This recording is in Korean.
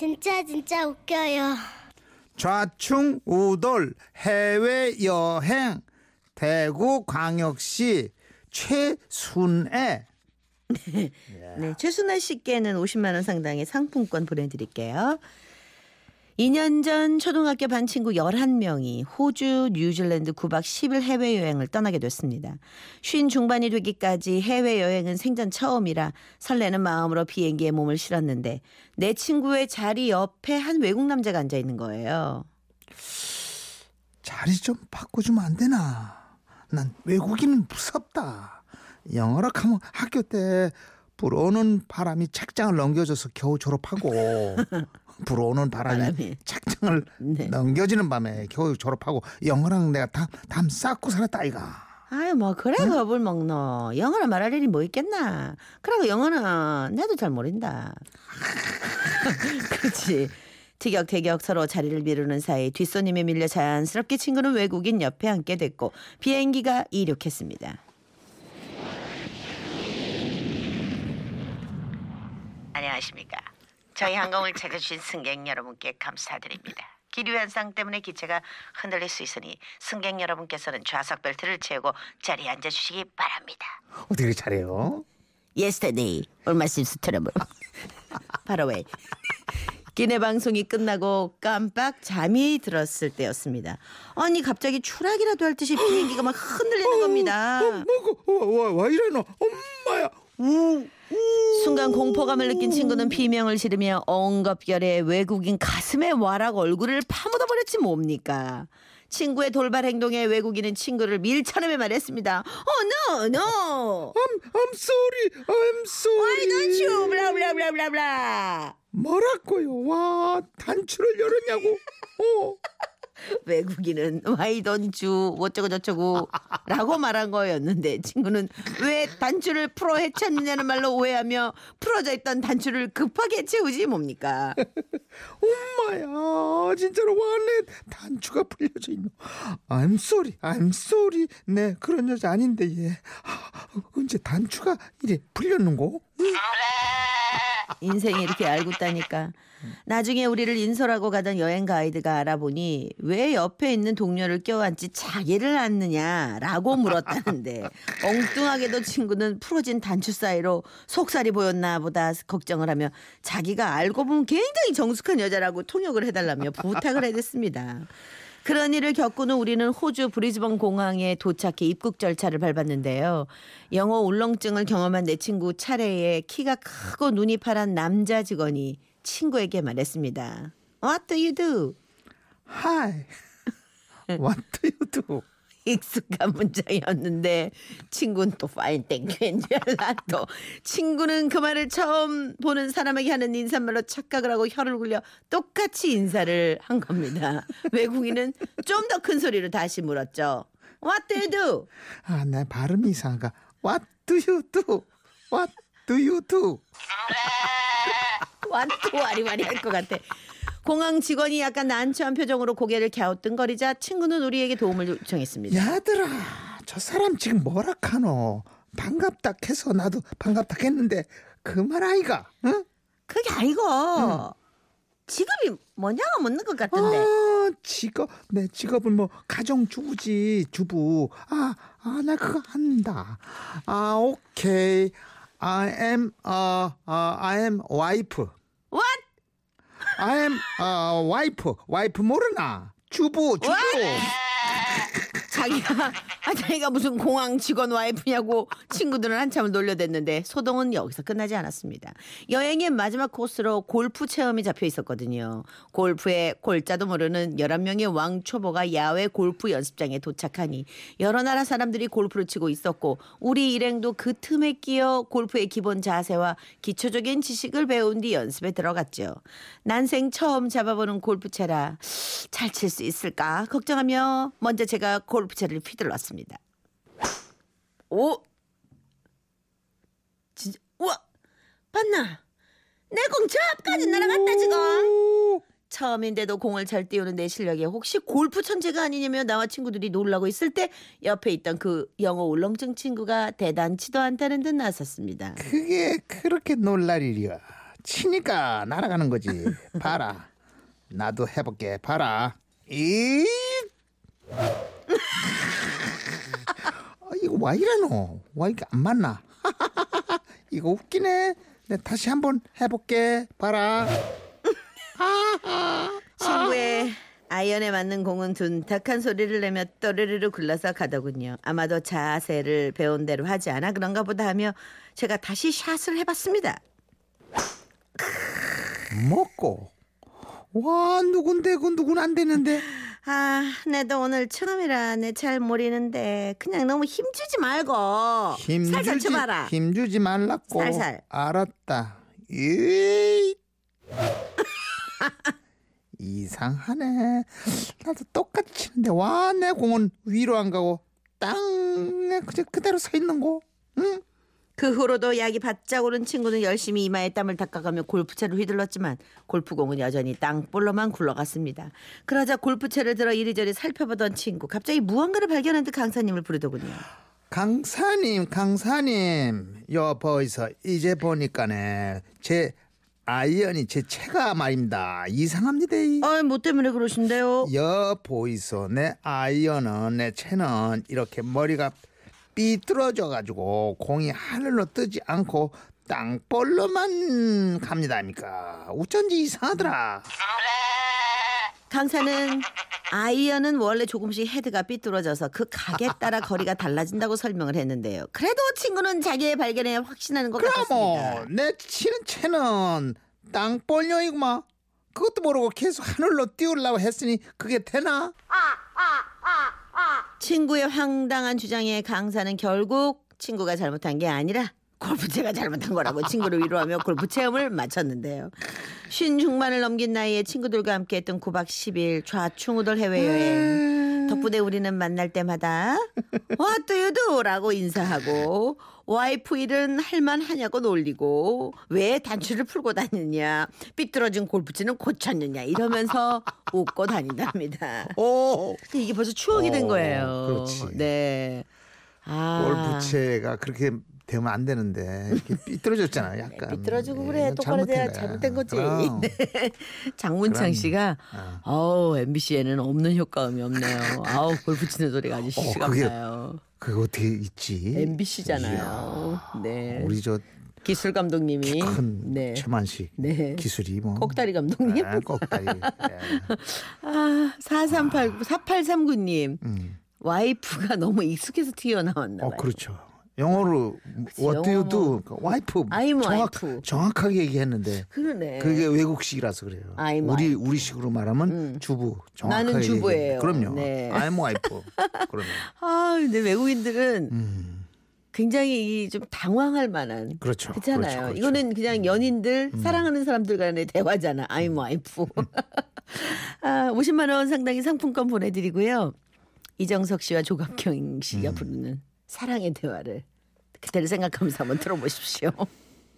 진짜 진짜 웃겨요. 좌충우돌 해외여행 대구광역시 최순애 네, 최순아 씨께는 50만 원 상당의 상품권 보내드릴게요. 2년 전 초등학교 반 친구 11명이 호주, 뉴질랜드 9박 10일 해외여행을 떠나게 됐습니다. 쉰 중반이 되기까지 해외여행은 생전 처음이라 설레는 마음으로 비행기에 몸을 실었는데 내 친구의 자리 옆에 한 외국 남자가 앉아 있는 거예요. 자리 좀 바꿔주면 안 되나? 난 외국인 무섭다. 영어라 하면 학교 때 불어오는 바람이 책장을 넘겨줘서 겨우 졸업하고 불어오는 바람이, 바람이. 책장을 네. 넘겨지는 밤에 겨우 졸업하고 영어랑 내가 다, 담 쌓고 살았다 아이가. 아유 뭐 그래 겁을 먹노. 영어를 말할 일이 뭐 있겠나? 그러고 영어는 나도 잘 모른다. 그렇지. 티격태격 서로 자리를 미루는 사이 뒷손님에 밀려 자연스럽게 친구는 외국인 옆에 앉게 됐고 비행기가 이륙했습니다. 안녕하십니까 저희 항공을 찾아주신 승객 여러분께 감사드립니다 기류 현상 때문에 기체가 흔들릴 수 있으니 승객 여러분께서는 좌석 벨트를 채우고 자리에 앉아주시기 바랍니다. 어떻게 이렇게 잘해요? Yesterday, all my sins terrible. 바로 왜? 기내 방송이 끝나고 깜빡 잠이 들었을 때였습니다. 아니 갑자기 추락이라도 할 듯이 비행기가 막 흔들리는 겁니다. 뭐고 와, 와, 와 이러노 엄마야 우, 우. 순간 공포감을 느낀 친구는 비명을 지르며 엉겁결에 외국인 가슴에 와락 얼굴을 파묻어 버렸지 뭡니까? 친구의 돌발 행동에 외국인은 친구를 밀쳐내며 말했습니다. Oh no, no. I'm, I'm sorry I'm sorry Why don't you? blah blah blah blah blah. 뭐라고요 와 단추를 열었냐고 어. 외국인은 why don't you? 어쩌고 저쩌고 라고 말한 거였는데 친구는 왜 단추를 풀어 해쳤느냐는 말로 오해하며 풀어져 있던 단추를 급하게 채우지 뭡니까? 엄마야 진짜로 와내 단추가 풀려져 있노? I'm sorry I'm sorry. 네 그런 여자 아닌데 얘. 아, 언제 단추가 이래 풀렸는고 인생이 이렇게 알고 있다니까. 나중에 우리를 인솔하고 가던 여행 가이드가 알아보니 왜 옆에 있는 동료를 껴안지 자기를 안느냐라고 물었다는데 엉뚱하게도 친구는 풀어진 단추 사이로 속살이 보였나 보다 걱정을 하며 자기가 알고 보면 굉장히 정숙한 여자라고 통역을 해달라며 부탁을 해댔습니다. 그런 일을 겪은 후 우리는 호주 브리즈번 공항에 도착해 입국 절차를 밟았는데요. 영어 울렁증을 경험한 내 친구 차례에 키가 크고 눈이 파란 남자 직원이 친구에게 말했습니다. What do you do? Hi What do you do 익숙한 문장이었는데 친구는 또 thank you인 줄 알았고 친구는 그 말을 처음 보는 사람에게 하는 인사말로 착각을 하고 혀를 굴려 똑같이 인사를 한 겁니다. 외국인은 좀 더 큰 소리로 다시 물었죠. What do you do? 아, 내 발음이 이상한가 What do you do What do you do 완또 와리와리 할 것 같아. 공항 직원이 약간 난처한 표정으로 고개를 갸우뚱거리자 친구는 우리에게 도움을 요청했습니다. 야들아 저 사람 지금 뭐라 카노 반갑다 해서 나도 반갑다 했는데 그 말 아이가 응? 그게 아니고 직업이 뭐냐가 묻는 것 같은데. 아, 직업, 내 직업은 뭐 가정 주부지, 주부. 아, 아, 나 그거 한다. 아, 오케이. I am, 어, 어, I am wife. What? I am, 어, wife. wife 모르나? 주부, 주부. 자기가 아, 자기가 무슨 공항 직원 와이프냐고 친구들은 한참을 놀려댔는데 소동은 여기서 끝나지 않았습니다. 여행의 마지막 코스로 골프 체험이 잡혀 있었거든요. 골프의 골자도 모르는 11명의 왕초보가 야외 골프 연습장에 도착하니 여러 나라 사람들이 골프를 치고 있었고 우리 일행도 그 틈에 끼어 골프의 기본 자세와 기초적인 지식을 배운 뒤 연습에 들어갔죠. 난생 처음 잡아보는 골프채라 잘 칠 수 있을까 걱정하며 먼저 제가 골프 채를 휘둘렀습니다. 오, 진짜 우와, 봤나? 내 공 저 앞까지 날아갔다 지금. 오, 처음인데도 공을 잘 띄우는 내 실력에 혹시 골프 천재가 아니냐며 나와 친구들이 놀라고 있을 때 옆에 있던 그 영어 울렁증 친구가 대단치도 않다는 듯 나섰습니다. 그게 그렇게 놀랄 일이야. 치니까 날아가는 거지. 봐라. 나도 해볼게. 봐라. 이. 아, 이거 와 이래노? 와 이게 안 맞나? 이거 웃기네. 내 다시 한번 해볼게. 봐라. 친구의 아이언에 맞는 공은 둔탁한 소리를 내며 또르르르 굴러서 가더군요. 아마도 자세를 배운 대로 하지 않아 그런가 보다 하며 제가 다시 샷을 해봤습니다. 먹고. 와 누군데 그 누군 안 되는데. 아, 내도 오늘 처음이라 내 잘 모르는데 그냥 너무 힘주지 말고 살살 힘주지 쳐봐라. 힘주지 말라고. 살살. 알았다. 에이. 이상하네. 나도 똑같이 치는데 와 내 공은 위로 안 가고 땅에 그대로 서 있는 거. 응? 그 후로도 약이 바짝 오른 친구는 열심히 이마에 땀을 닦아가며 골프채를 휘둘렀지만 골프공은 여전히 땅볼로만 굴러갔습니다. 그러자 골프채를 들어 이리저리 살펴보던 친구 갑자기 무언가를 발견한 듯 강사님을 부르더군요. 강사님, 강사님, 여보이서 이제 보니까네 제 아이언이 제 체가 말입니다. 이상합니다. 아, 뭐 때문에 그러신데요? 여보이소 내 아이언은 내 채는 이렇게 머리가 삐뚤어져 가지고 공이 하늘로 뜨지 않고 땅볼로만 갑니다니까 어쩐지 이상하더라 강사는 아이언은 원래 조금씩 헤드가 삐뚤어져서 그 각에 따라 거리가 달라진다고 설명을 했는데요. 그래도 친구는 자기의 발견에 확신하는 것 같았습니다. 그럼 내 치는 채는 땅볼용이구만 그것도 모르고 계속 하늘로 띄우려고 했으니 그게 되나? 친구의 황당한 주장에 강사는 결국 친구가 잘못한 게 아니라 골프채가 잘못한 거라고 친구를 위로하며 골프 체험을 마쳤는데요. 쉰 중반을 넘긴 나이에 친구들과 함께했던 9박 10일 좌충우돌 해외여행. 덕분에 우리는 만날 때마다 What do you do? 라고 인사하고 와이프 일은 할만하냐고 놀리고 왜 단추를 풀고 다니냐 삐뚤어진 골프채는 고쳤느냐 이러면서 웃고 다닌답니다. 오 근데 이게 벌써 추억이 된 어, 거예요. 그렇지. 네. 아. 골프채가 그렇게 되면 안 되는데 이렇게 삐뚤어졌잖아 약간 네, 삐뚤어지고 예, 그래. 똑바로 돼야 잘못된 거지. 네. 장문창. 씨가 어. 어우 MBC에는 없는 효과음이 없네요. 아우 골프 치는 소리가 아주 그게- 시시각나요. 그거 어떻게 있지 MBC잖아요. 네. 우리 저 기술 감독님이 큰 네. 최만식 네. 기술이 뭐 꼭다리 감독님. 아, 꼭다리 예. 아, 4389 4839님. 음. 와이프가 너무 익숙해서 튀어나왔나 봐요. 어 그렇죠 영어로 what do you do 와이프 I'm 정확, wife. 정확하게 얘기했는데 그러네. 그게 외국식이라서 그래요 I'm 우리 우리식으로 말하면 주부 정확하게 나는 주부예요. 얘기해요. 그럼요 네. I'm wife 그러면 아, 근데 외국인들은 음. 굉장히 좀 당황할 만한 그렇죠 그렇잖아요. 그렇죠, 그렇죠. 이거는 그냥 연인들 사랑하는 사람들 간의 대화잖아. I'm 와이프. 아, 50만 원 상당의 상품권 보내드리고요. 이정석 씨와 조갑경 씨가 부르는 사랑의 대화를 그때를 생각하면서 한번 들어보십시오.